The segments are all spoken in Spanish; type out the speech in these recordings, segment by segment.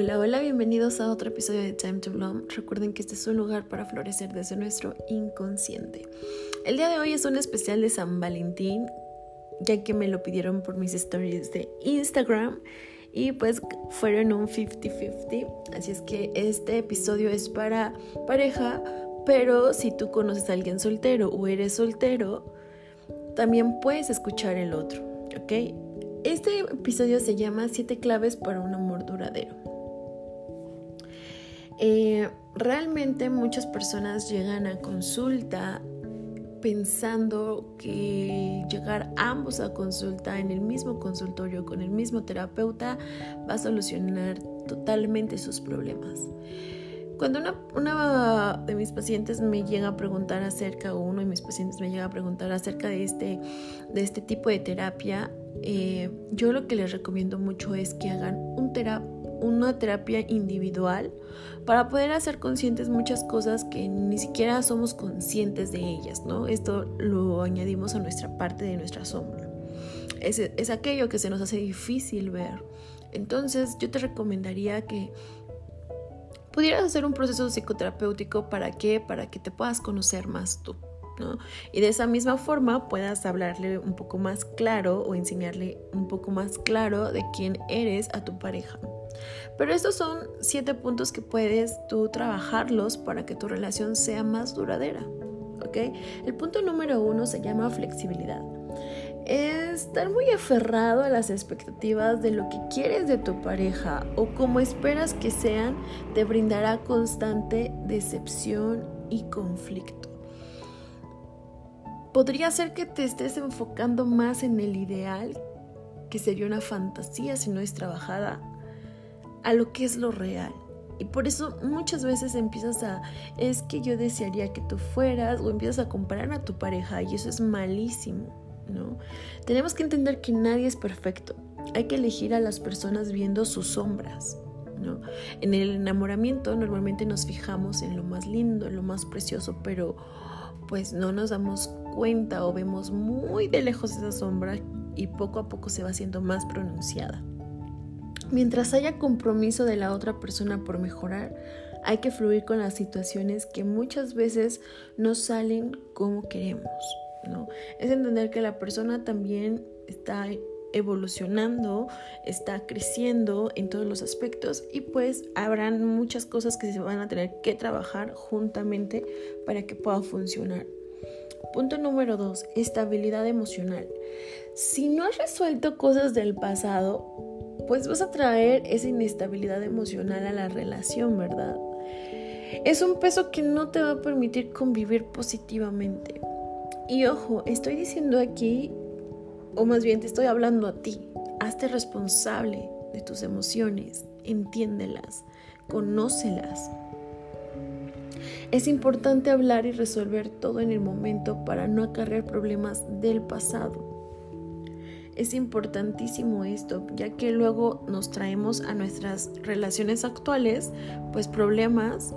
Hola, hola, bienvenidos a otro episodio de Time to Bloom. Recuerden que este es un lugar para florecer desde nuestro inconsciente. El día de hoy es un especial de San Valentín, ya que me lo pidieron por mis stories de Instagram y pues fueron un 50-50. Así es que este episodio es para pareja, pero si tú conoces a alguien soltero o eres soltero, también puedes escuchar el otro, ¿ok? Este episodio se llama Siete claves para un amor duradero. Eh, realmente muchas personas llegan a consulta pensando que llegar ambos a consulta en el mismo consultorio con el mismo terapeuta va a solucionar totalmente sus problemas. Cuando una, de mis pacientes me llega a preguntar acerca, o uno de mis pacientes me llega a preguntar acerca de este, de este tipo de terapia, eh, yo lo que les recomiendo mucho es que hagan un una terapia individual para poder hacer conscientes muchas cosas que ni siquiera somos conscientes de ellas, ¿no? Esto lo añadimos a nuestra parte de nuestra sombra. Es, es aquello que se nos hace difícil ver. Entonces yo te recomendaría que pudieras hacer un proceso psicoterapéutico para qué, para que te puedas conocer más tú. Y de esa misma forma puedas hablarle un poco más claro o enseñarle un poco más claro de quién eres a tu pareja. Pero estos son siete puntos que puedes tú trabajarlos para que tu relación sea más duradera. ¿ok? El punto número uno se llama flexibilidad. Estar muy aferrado a las expectativas de lo que quieres de tu pareja o como esperas que sean te brindará constante decepción y conflicto podría ser que te estés enfocando más en el ideal, que sería una fantasía si no es trabajada, a lo que es lo real. Y por eso muchas veces empiezas a, es que yo desearía que tú fueras, o empiezas a comparar a tu pareja, y eso es malísimo, ¿no? Tenemos que entender que nadie es perfecto. Hay que elegir a las personas viendo sus sombras. ¿no? En el enamoramiento normalmente nos fijamos en lo más lindo, en lo más precioso, pero pues no nos damos cuenta o vemos muy de lejos esa sombra y poco a poco se va haciendo más pronunciada. Mientras haya compromiso de la otra persona por mejorar, hay que fluir con las situaciones que muchas veces no salen como queremos, ¿no? Es entender que la persona también está evolucionando, está creciendo en todos los aspectos y pues habrán muchas cosas que se van a tener que trabajar juntamente para que pueda funcionar. Punto número dos, estabilidad emocional. Si no has resuelto cosas del pasado, pues vas a traer esa inestabilidad emocional a la relación, ¿verdad? Es un peso que no te va a permitir convivir positivamente. Y ojo, estoy diciendo aquí o más bien te estoy hablando a ti. Hazte responsable de tus emociones, entiéndelas, conócelas. Es importante hablar y resolver todo en el momento para no acarrear problemas del pasado. Es importantísimo esto, ya que luego nos traemos a nuestras relaciones actuales pues problemas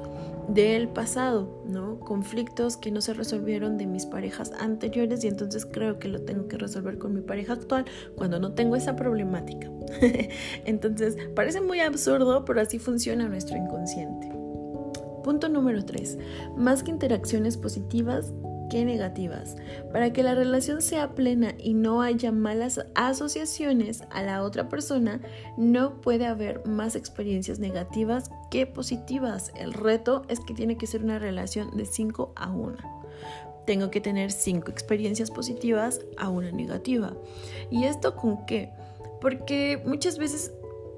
del pasado, ¿no? Conflictos que no se resolvieron de mis parejas anteriores y entonces creo que lo tengo que resolver con mi pareja actual cuando no tengo esa problemática. entonces, parece muy absurdo, pero así funciona nuestro inconsciente. Punto número 3. Más que interacciones positivas, que negativas. Para que la relación sea plena y no haya malas asociaciones a la otra persona, no puede haber más experiencias negativas que positivas. El reto es que tiene que ser una relación de 5 a 1 tengo que tener 5 experiencias positivas a una negativa. ¿Y esto con qué? Porque muchas veces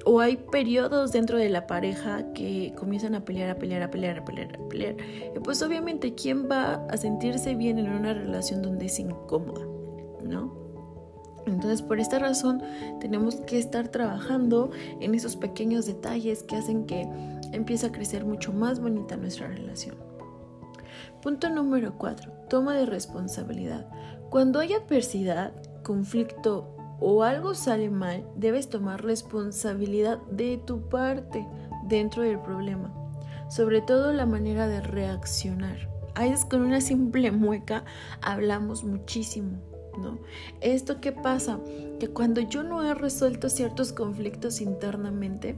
o hay periodos dentro de la pareja que comienzan a pelear, a pelear, a pelear, a pelear, a pelear. Y pues obviamente, ¿quién va a sentirse bien en una relación donde es incómoda? ¿No? Entonces, por esta razón, tenemos que estar trabajando en esos pequeños detalles que hacen que empiece a crecer mucho más bonita nuestra relación. Punto número 4. Toma de responsabilidad. Cuando hay adversidad, conflicto o algo sale mal, debes tomar responsabilidad de tu parte dentro del problema. Sobre todo la manera de reaccionar. A veces con una simple mueca hablamos muchísimo, ¿no? ¿Esto qué pasa? Que cuando yo no he resuelto ciertos conflictos internamente,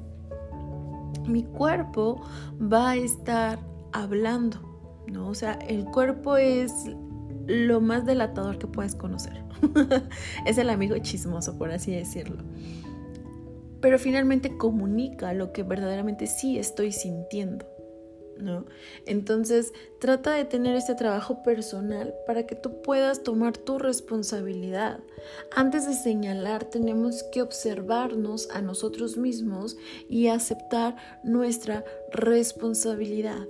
mi cuerpo va a estar hablando, ¿no? O sea, el cuerpo es lo más delatador que puedes conocer. es el amigo chismoso, por así decirlo. Pero finalmente comunica lo que verdaderamente sí estoy sintiendo. ¿No? Entonces, trata de tener este trabajo personal para que tú puedas tomar tu responsabilidad. Antes de señalar, tenemos que observarnos a nosotros mismos y aceptar nuestra responsabilidad.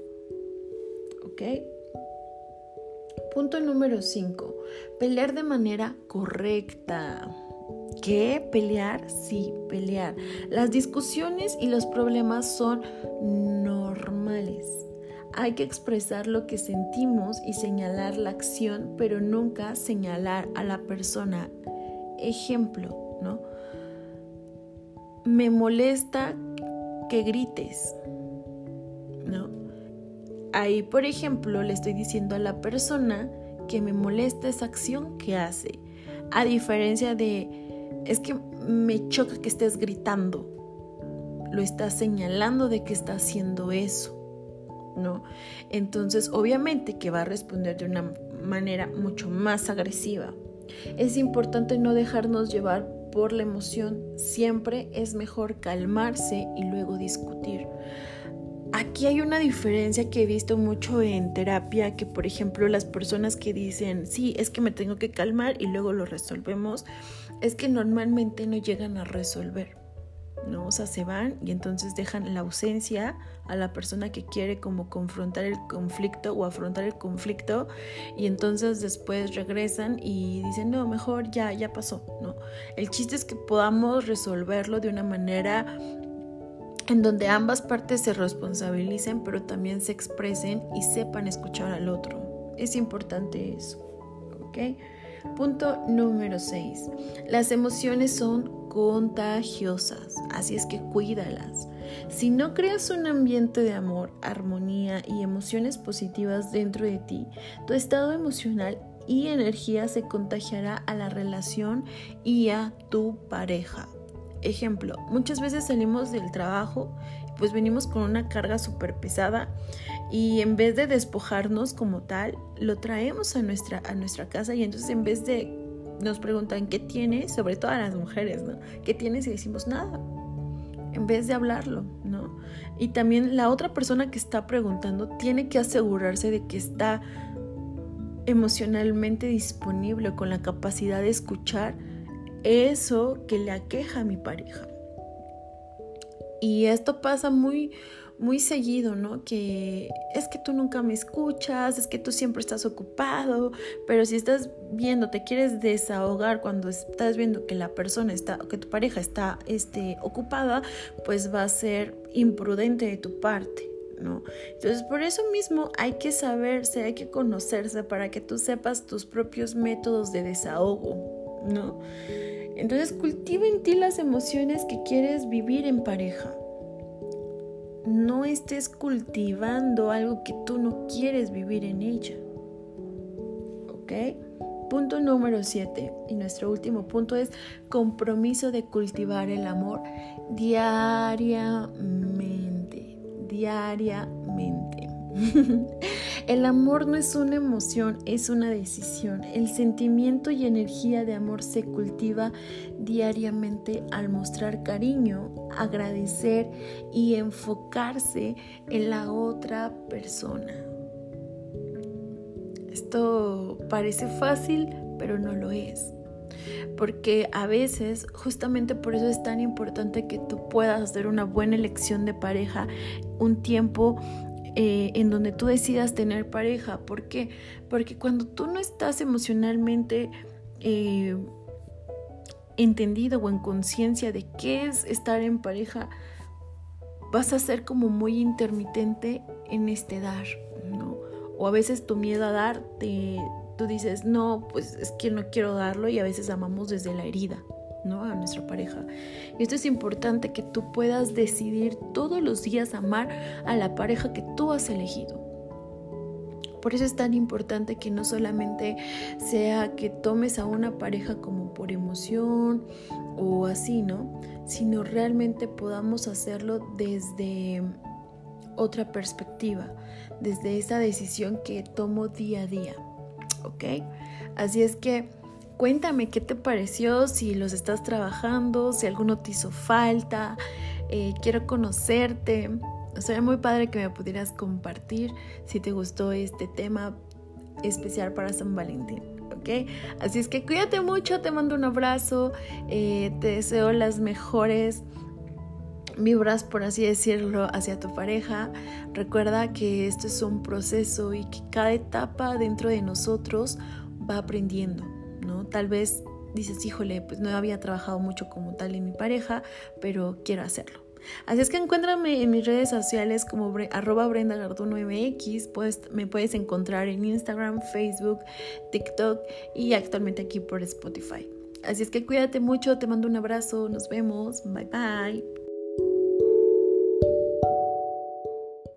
¿Ok? Punto número 5. Pelear de manera correcta. ¿Qué? ¿Pelear? Sí, pelear. Las discusiones y los problemas son normales. Hay que expresar lo que sentimos y señalar la acción, pero nunca señalar a la persona. Ejemplo, ¿no? Me molesta que grites. Ahí, por ejemplo, le estoy diciendo a la persona que me molesta esa acción que hace. A diferencia de, es que me choca que estés gritando. Lo estás señalando de que está haciendo eso. ¿No? Entonces, obviamente que va a responder de una manera mucho más agresiva. Es importante no dejarnos llevar por la emoción. Siempre es mejor calmarse y luego discutir. Hay una diferencia que he visto mucho en terapia, que por ejemplo las personas que dicen, sí, es que me tengo que calmar y luego lo resolvemos, es que normalmente no llegan a resolver, ¿no? O sea, se van y entonces dejan la ausencia a la persona que quiere como confrontar el conflicto o afrontar el conflicto y entonces después regresan y dicen, no, mejor ya, ya pasó, ¿no? El chiste es que podamos resolverlo de una manera en donde ambas partes se responsabilicen, pero también se expresen y sepan escuchar al otro. Es importante eso. ¿Ok? Punto número 6. Las emociones son contagiosas, así es que cuídalas. Si no creas un ambiente de amor, armonía y emociones positivas dentro de ti, tu estado emocional y energía se contagiará a la relación y a tu pareja. Ejemplo, muchas veces salimos del trabajo, pues venimos con una carga súper pesada y en vez de despojarnos como tal, lo traemos a nuestra, a nuestra casa y entonces en vez de nos preguntan qué tienes, sobre todo a las mujeres, ¿no? ¿Qué tienes? Y decimos nada, en vez de hablarlo, ¿no? Y también la otra persona que está preguntando tiene que asegurarse de que está emocionalmente disponible con la capacidad de escuchar eso que le aqueja a mi pareja. Y esto pasa muy, muy seguido, ¿no? Que es que tú nunca me escuchas, es que tú siempre estás ocupado, pero si estás viendo, te quieres desahogar cuando estás viendo que la persona está, que tu pareja está este, ocupada, pues va a ser imprudente de tu parte. ¿No? Entonces, por eso mismo hay que saberse, hay que conocerse para que tú sepas tus propios métodos de desahogo, ¿no? Entonces cultiva en ti las emociones que quieres vivir en pareja. No estés cultivando algo que tú no quieres vivir en ella. ¿Ok? Punto número 7 y nuestro último punto es compromiso de cultivar el amor diariamente, diariamente. El amor no es una emoción, es una decisión. El sentimiento y energía de amor se cultiva diariamente al mostrar cariño, agradecer y enfocarse en la otra persona. Esto parece fácil, pero no lo es. Porque a veces, justamente por eso es tan importante que tú puedas hacer una buena elección de pareja, un tiempo eh, en donde tú decidas tener pareja. ¿Por qué? Porque cuando tú no estás emocionalmente eh, entendido o en conciencia de qué es estar en pareja, vas a ser como muy intermitente en este dar, ¿no? O a veces tu miedo a dar, tú dices, no, pues es que no quiero darlo y a veces amamos desde la herida. ¿No? a nuestra pareja. Y esto es importante que tú puedas decidir todos los días amar a la pareja que tú has elegido. Por eso es tan importante que no solamente sea que tomes a una pareja como por emoción o así, ¿no? Sino realmente podamos hacerlo desde otra perspectiva, desde esa decisión que tomo día a día, ¿ok? Así es que cuéntame qué te pareció, si los estás trabajando, si alguno te hizo falta, eh, quiero conocerte. Sería muy padre que me pudieras compartir si te gustó este tema especial para San Valentín. ¿ok? Así es que cuídate mucho, te mando un abrazo, eh, te deseo las mejores vibras, por así decirlo, hacia tu pareja. Recuerda que esto es un proceso y que cada etapa dentro de nosotros va aprendiendo, ¿no? Tal vez dices, híjole, pues no había trabajado mucho como tal en mi pareja, pero quiero hacerlo. Así es que encuéntrame en mis redes sociales como arroba Brenda pues, me puedes encontrar en Instagram, Facebook, TikTok y actualmente aquí por Spotify. Así es que cuídate mucho, te mando un abrazo, nos vemos, bye bye.